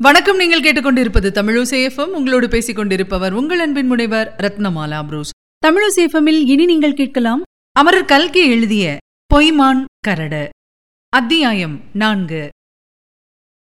வணக்கம். நீங்கள் கேட்டுக்கொண்டிருப்பது தமிழசேஃபம் உங்களோடு பேசிக் கொண்டிருப்பவர் உங்கள் அன்பின் முனைவர் ரத்னமாலா புரூஸ். தமிழசேஃபமில் இனி நீங்கள் கேட்கலாம் அமரர் கல்கி எழுதிய பொய்மான் கரடு. அத்தியாயம் நான்கு.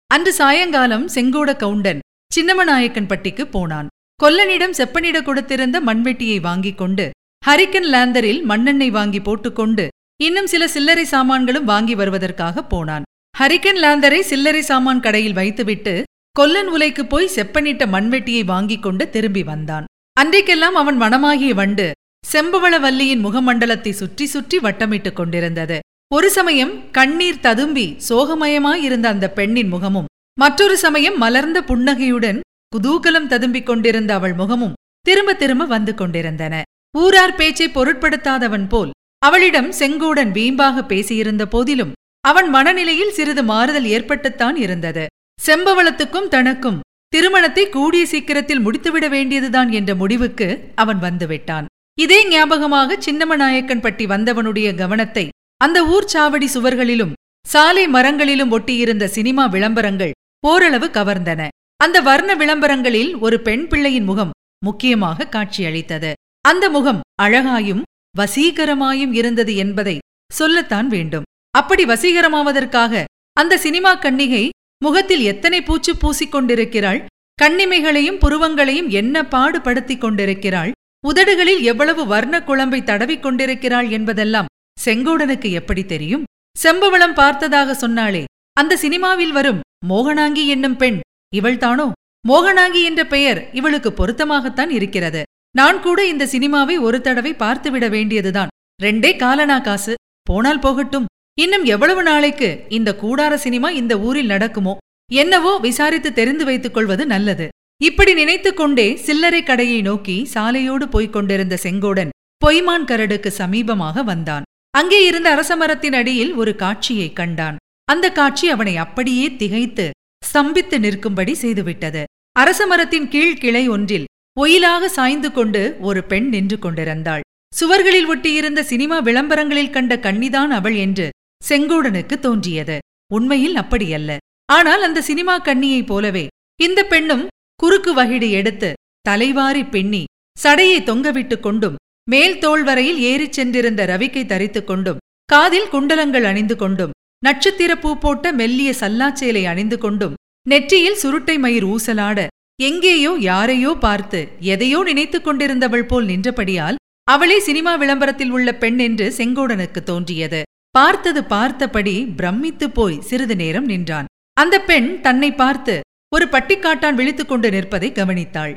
அன்று சாயங்காலம் செங்கோட கவுண்டன் சின்னமநாயக்கன் பட்டிக்கு போனான். கொல்லனிடம் செப்பனிட கொடுத்திருந்த மண்வெட்டியை வாங்கிக் கொண்டு ஹரிக்கன் லேந்தரில் மண்ணெண்ணெய் வாங்கி போட்டுக்கொண்டு இன்னும் சில சில்லறை சாமான்களும் வாங்கி வருவதற்காக போனான். ஹரிக்கன் லேந்தரை சில்லறை சாமான் கடையில் வைத்துவிட்டு கொல்லன் உலைக்கு போய் செப்பனிட்ட மண்வெட்டியை வாங்கிக் கொண்டு திரும்பி வந்தான். அன்றைக்கெல்லாம் அவன் மனமாகிய வண்டு செம்பவள வல்லியின் முகமண்டலத்தை சுற்றி சுற்றி வட்டமிட்டுக் கொண்டிருந்தது. ஒரு சமயம் கண்ணீர் ததும்பி சோகமயமாயிருந்த அந்த பெண்ணின் முகமும் மற்றொரு சமயம் மலர்ந்த புன்னகையுடன் குதூகலம் ததும்பிக் கொண்டிருந்த அவள் முகமும் திரும்ப திரும்ப வந்து கொண்டிருந்தன. ஊரார் பேச்சை பொருட்படுத்தாதவன் போல் அவளிடம் செங்கோடன் வீம்பாக பேசியிருந்த போதிலும் அவன் மனநிலையில் சிறிது மாறுதல் ஏற்பட்டுத்தான் இருந்தது. செம்பவளத்துக்கும் தனக்கும் திருமணத்தை கூடிய சீக்கிரத்தில் முடித்துவிட வேண்டியதுதான் என்ற முடிவுக்கு அவன் வந்துவிட்டான். இதே ஞாபகமாக சின்னமநாயக்கன் பட்டி வந்தவனுடைய கவனத்தை அந்த ஊர் சாவடி சுவர்களிலும் சாலை மரங்களிலும் ஒட்டியிருந்த சினிமா விளம்பரங்கள் ஓரளவு கவர்ந்தன. அந்த வர்ண விளம்பரங்களில் ஒரு பெண் பிள்ளையின் முகம் முக்கியமாக காட்சியளித்தது. அந்த முகம் அழகாயும் வசீகரமாயும் இருந்தது என்பதை சொல்லத்தான் வேண்டும். அப்படி வசீகரமாவதற்காக அந்த சினிமா கன்னிகை முகத்தில் எத்தனை பூச்சு பூசிக் கொண்டிருக்கிறாள் கண்ணிமைகளையும் புருவங்களையும் என்ன பாடுபடுத்திக் கொண்டிருக்கிறாள்? உதடுகளில் எவ்வளவு வர்ண குழம்பை தடவிக் கொண்டிருக்கிறாள் என்பதெல்லாம் செங்கோடனுக்கு எப்படி தெரியும்? செம்பவளம் பார்த்ததாக சொன்னாளே அந்த சினிமாவில் வரும் மோகனாங்கி என்னும் பெண். இவள்தானோ மோகனாங்கி என்ற பெயர் இவளுக்கு பொருத்தமாகத்தான் இருக்கிறது. நான் கூட இந்த சினிமாவை ஒரு தடவை பார்த்துவிட வேண்டியதுதான். ரெண்டே காலனா காசு. போனால் போகட்டும். இன்னும் எவ்வளவு நாளைக்கு இந்த கூடார சினிமா இந்த ஊரில் நடக்குமோ என்னவோ விசாரித்து தெரிந்து வைத்துக் கொள்வது நல்லது. இப்படி நினைத்துக் கொண்டே சில்லறை கடையை நோக்கி சாலையோடு போய்க் கொண்டிருந்த செங்கோடன் பொய்மான் கரடுக்கு சமீபமாக வந்தான். அங்கே இருந்த அரசமரத்தின் அடியில் ஒரு காட்சியைக் கண்டான். அந்த காட்சி அவனை அப்படியே திகைத்து ஸ்தம்பித்து நிற்கும்படி செய்துவிட்டது. அரசமரத்தின் கீழ் கிளை ஒன்றில் ஒயிலாக சாய்ந்து கொண்டு ஒரு பெண் நின்று கொண்டிருந்தாள். சுவர்களில் ஒட்டியிருந்த சினிமா விளம்பரங்களில் கண்ட கண்ணிதான் அவள் என்று செங்கோடனுக்கு தோன்றியது. உண்மையில் அப்படியல்ல. ஆனால் அந்த சினிமா கண்ணியைப் போலவே இந்த பெண்ணும் குறுக்கு வகிடு எடுத்து தலைவாரி பின்னி சடையை தொங்கவிட்டுக் கொண்டும் மேல் தோல் வரையில் ஏறிச் சென்றிருந்த ரவிக்கை தரித்துக் கொண்டும் காதில் குண்டலங்கள் அணிந்து கொண்டும் நட்சத்திர பூ போட்ட மெல்லிய சல்லாச்சேலை அணிந்து கொண்டும் நெற்றியில் சுருட்டை மயிர் ஊசலாட எங்கேயோ யாரையோ பார்த்து எதையோ நினைத்துக் கொண்டிருந்தவள் போல் நின்றபடியால் அவளே சினிமா விளம்பரத்தில் உள்ள பெண் என்று செங்கோடனுக்கு தோன்றியது. பார்த்தது பார்த்தபடி பிரமித்துப் போய் சிறிது நேரம் நின்றான். அந்த பெண் தன்னை பார்த்து ஒரு பட்டிக்காட்டான் விழித்துக் கொண்டு நிற்பதை கவனித்தாள்.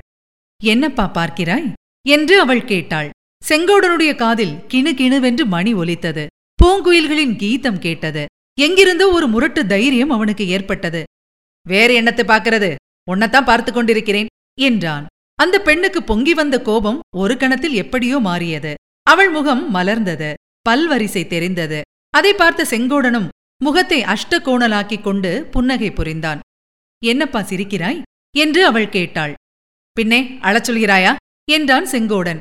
என்னப்பா பார்க்கிறாய்? என்று அவள் கேட்டாள். செங்கோடனுடைய காதில் கிணு கிணுவென்று மணி ஒலித்தது. பூங்குயில்களின் கீதம் கேட்டது. எங்கிருந்தோ ஒரு முரட்டு தைரியம் அவனுக்கு ஏற்பட்டது. வேற என்னத்தை பார்க்கிறது? உன்னைத்தான் பார்த்து கொண்டிருக்கிறேன் என்றான். அந்த பெண்ணுக்கு பொங்கி வந்த கோபம் ஒரு கணத்தில் எப்படியோ மாறியது. அவள் முகம் மலர்ந்தது. பல்வரிசை தெரிந்தது. அதை பார்த்த செங்கோடனும் முகத்தை அஷ்ட கோணலாக்கிக் கொண்டு புன்னகை புரிந்தான். என்னப்பா சிரிக்கிறாய்? என்று அவள் கேட்டாள். பின்னே அழச்சொல்கிறாயா என்றான் செங்கோடன்.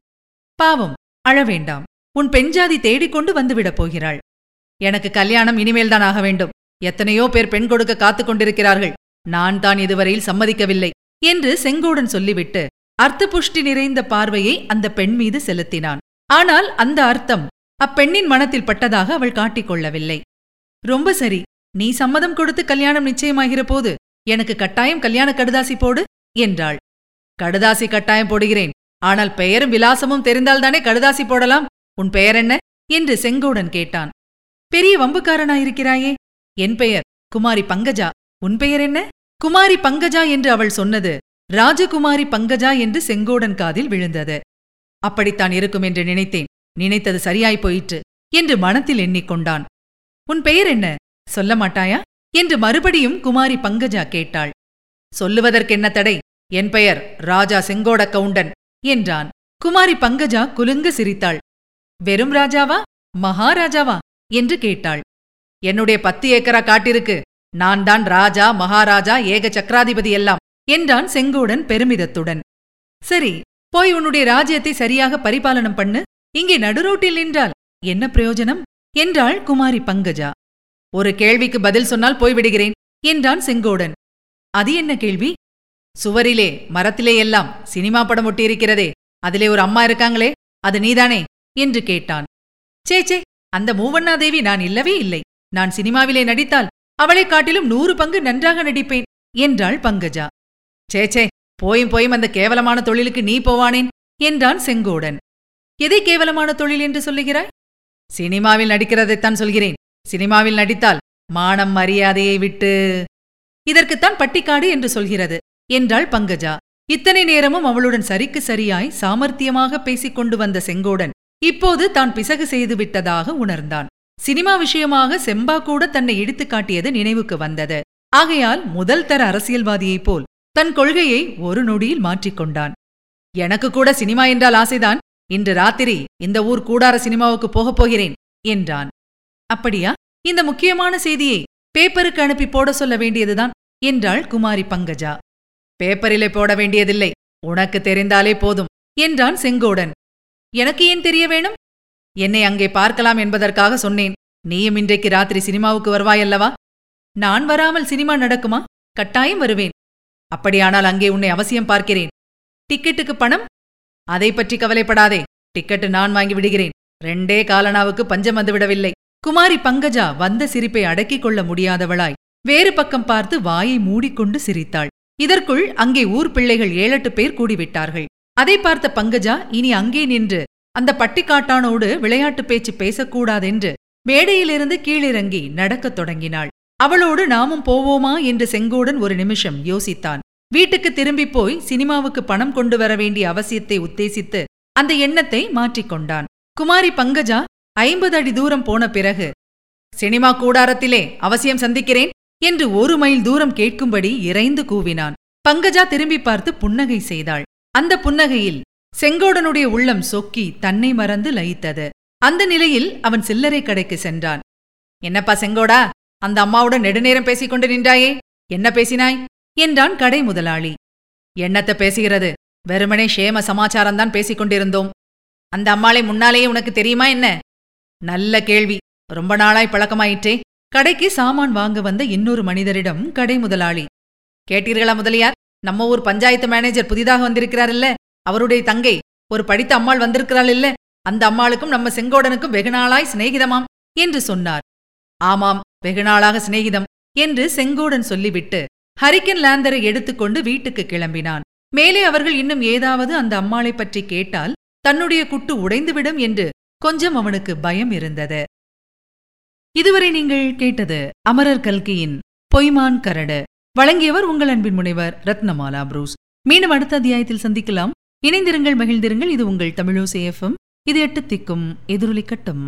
பாவம் அழவேண்டாம் உன் பெண்ஜாதி தேடிக்கொண்டு வந்துவிடப் போகிறாள். எனக்கு கல்யாணம் இனிமேல்தான் ஆக வேண்டும். எத்தனையோ பேர் பெண் கொடுக்க காத்துக் கொண்டிருக்கிறார்கள். நான் தான் இதுவரையில் சம்மதிக்கவில்லை என்று செங்கோடன் சொல்லிவிட்டு அர்த்தபுஷ்டி நிறைந்த பார்வையை அந்த பெண் மீது செலுத்தினான். ஆனால் அந்த அர்த்தம் அப்பெண்ணின் மனத்தில் பட்டதாக அவள் காட்டிக்கொள்ளவில்லை ரொம்ப சரி. நீ சம்மதம் கொடுத்து கல்யாணம் நிச்சயமாகிற போது எனக்கு கட்டாயம் கல்யாண கடுதாசி போடு என்றாள். கடுதாசி கட்டாயம் போடுகிறேன். ஆனால் பெயரும் விலாசமும் தெரிந்தால்தானே கடுதாசி போடலாம்? உன் பெயர் என்ன? என்று செங்கோடன் கேட்டான். பெரிய வம்புக்காரனாயிருக்கிறாயே. என் பெயர் குமாரி பங்கஜா. உன் பெயர் என்ன? குமாரி பங்கஜா என்று அவள் சொன்னது ராஜகுமாரி பங்கஜா என்று செங்கோடன் காதில் விழுந்தது. அப்படித்தான் இருக்கும் என்று நினைத்தேன். நினைத்தது சரியாய் போயிற்று என்று மனத்தில் எண்ணிக்கொண்டான். உன் பெயர் என்ன? சொல்ல மாட்டாயா? என்று மறுபடியும் குமாரி பங்கஜா கேட்டாள். சொல்லுவதற்கென்ன தடை? என் பெயர் ராஜா செங்கோட கவுண்டன் என்றான். குமாரி பங்கஜா குலுங்க சிரித்தாள். வெறும் ராஜாவா? மகாராஜாவா? என்று கேட்டாள். என்னுடைய பத்து ஏக்கரா காட்டிருக்கு. நான் தான் ராஜா மகாராஜா ஏக சக்கராதிபதி எல்லாம் என்றான் செங்கோடன் பெருமிதத்துடன். சரி போய் உன்னுடைய ராஜ்யத்தை சரியாக பரிபாலனம் பண்ணு. இங்கே நடுரோட்டில் நின்றால் என்ன பிரயோஜனம்? என்றாள் குமாரி பங்கஜா. ஒரு கேள்விக்கு பதில் சொன்னால் போய்விடுகிறேன் என்றான் செங்கோடன். அது என்ன கேள்வி? சுவரிலே மரத்திலே எல்லாம் சினிமா படம் ஒட்டியிருக்கிறதே அதிலே ஒரு அம்மா இருக்காங்களே அது நீதானே? என்று கேட்டான். சேச்சே சே அந்த மூவண்ணாதேவி நான் இல்லவே இல்லை. நான் சினிமாவிலே நடித்தால் அவளைக் காட்டிலும் நூறு பங்கு நன்றாக நடிப்பேன் என்றாள் பங்கஜா. சே சே போயும் போயும் அந்த கேவலமான தொழிலுக்கு நீ போவானேன் என்றான் செங்கோடன். எதை கேவலமான தொழில் என்று சொல்லுகிறாய்? சினிமாவில் நடிக்கிறதைத்தான் சொல்கிறேன். சினிமாவில் நடித்தால் மானம் மரியாதையை விட்டு. இதற்குத்தான் பட்டிக்காடு என்று சொல்கிறது. என்றாள் பங்கஜா. இத்தனை நேரமும் அவளுடன் சரிக்கு சரியாய் சாமர்த்தியமாக பேசிக் கொண்டு வந்த செங்கோடன் இப்போது தான் பிசகு செய்து விட்டதாக உணர்ந்தான். சினிமா விஷயமாக செம்பா கூட தன்னை இடித்துக் காட்டியது நினைவுக்கு வந்தது. ஆகையால் முதல் தர அரசியல்வாதியைப் போல் தன் கொள்கையை ஒரு நொடியில் மாற்றிக்கொண்டான் எனக்கு கூட சினிமா என்றால் ஆசைதான். இன்று ராத்திரி இந்த ஊர் கூடார சினிமாவுக்கு போகப் போகிறேன் என்றான். அப்படியா? இந்த முக்கியமான செய்தியை பேப்பருக்கு அனுப்பி போட சொல்ல வேண்டியதுதான் என்றாள் குமாரி பங்கஜா. பேப்பரிலே போட வேண்டியதில்லை. உனக்கு தெரிந்தாலே போதும் என்றான் செங்கோடன். எனக்கு ஏன் தெரிய வேணும்? என்னை அங்கே பார்க்கலாம் என்பதற்காக சொன்னேன். நீயும் இன்றைக்கு ராத்திரி சினிமாவுக்கு வருவாயல்லவா? நான் வராமல் சினிமா நடக்குமா? கட்டாயம் வருவேன். அப்படியானால் அங்கே உன்னை அவசியம் பார்க்கிறேன். டிக்கெட்டுக்கு பணம் அதை பற்றி கவலைப்படாதே. டிக்கெட்டு நான் வாங்கி விடுகிறேன். ரெண்டே காலனாவுக்கு பஞ்சம் வந்து விடவில்லை. குமாரி பங்கஜா வந்த சிரிப்பை அடக்கிக் கொள்ள முடியாதவளாய் வேறு பக்கம் பார்த்து வாயை மூடிக்கொண்டு சிரித்தாள். இதற்குள் அங்கே ஊர் பிள்ளைகள் ஏழெட்டு பேர் கூடிவிட்டார்கள். அதை பார்த்த பங்கஜா இனி அங்கே நின்று அந்த பட்டிக்காட்டானோடு விளையாட்டு பேச்சு பேசக்கூடாதென்று மேடையிலிருந்து கீழிறங்கி நடக்கத் தொடங்கினாள். அவளோடு நாமும் போவோமா? என்று செங்கோடன் ஒரு நிமிஷம் யோசித்தான். வீட்டுக்கு திரும்பிப் போய் சினிமாவுக்கு பணம் கொண்டு வர வேண்டிய அவசியத்தை உத்தேசித்து அந்த எண்ணத்தை மாற்றிக்கொண்டான் குமாரி பங்கஜா ஐம்பது அடி தூரம் போன பிறகு சினிமா கூடாரத்திலே அவசியம் சந்திக்கிறேன் என்று ஒரு மைல் தூரம் கேட்கும்படி இறைந்து கூவினான். பங்கஜா திரும்பி பார்த்து புன்னகை செய்தாள். அந்த புன்னகையில் செங்கோடனுடைய உள்ளம் சொக்கி தன்னை மறந்து லயித்தது. அந்த நிலையில் அவன் சில்லறை கடைக்கு சென்றான். என்னப்பா செங்கோடா அந்த அம்மாவுடன் நெடுநேரம் பேசிக் கொண்டு நின்றாயே? என்ன பேசினாய்? என்றான் கடை முதலாளி. என்னத்த பேசுகிறது? வெறுமனே ஷேம சமாச்சாரம்தான் பேசிக் கொண்டிருந்தோம். அந்த அம்மாளை முன்னாலேயே உனக்கு தெரியுமா என்ன? நல்ல கேள்வி. ரொம்ப நாளாய் பழக்கமாயிற்றே. கடைக்கு சாமான் வாங்க வந்த இன்னொரு மனிதரிடம் கடை முதலாளி. கேட்டீர்களா முதலியார்? நம்ம ஊர் பஞ்சாயத்து மேனேஜர் புதிதாக வந்திருக்கிறார் இல்ல அவருடைய தங்கை. ஒரு படித்த அம்மாள் வந்திருக்கிறாள் இல்ல. அந்த அம்மாளுக்கும் நம்ம செங்கோடனுக்கும் வெகு நாளாய் சிநேகிதமாம் என்று சொன்னார். ஆமாம் வெகுநாளாக சிநேகிதம் என்று செங்கோடன் சொல்லிவிட்டு ஹரிக்கன் லேந்தரை எடுத்துக்கொண்டு வீட்டுக்கு கிளம்பினான். மேலே அவர்கள் இன்னும் ஏதாவது அந்த அம்மாளை பற்றி கேட்டால் தன்னுடைய குட்டு உடைந்துவிடும் என்று கொஞ்சம் அவனுக்கு பயம் இருந்தது. இதுவரை நீங்கள் கேட்டது அமரர் கல்கியின் பொய்மான் கரடு. வழங்கியவர் உங்கள் அன்பின் முனைவர் ரத்னமாலா புரூஸ். மீண்டும் அடுத்த அத்தியாயத்தில் சந்திக்கலாம். இணைந்திருங்கள் மகிழ்ந்திருங்கள். இது உங்கள் தமிழோசேஃபம் இது எட்டு திக்கும் எதிரொலிக்கட்டும்.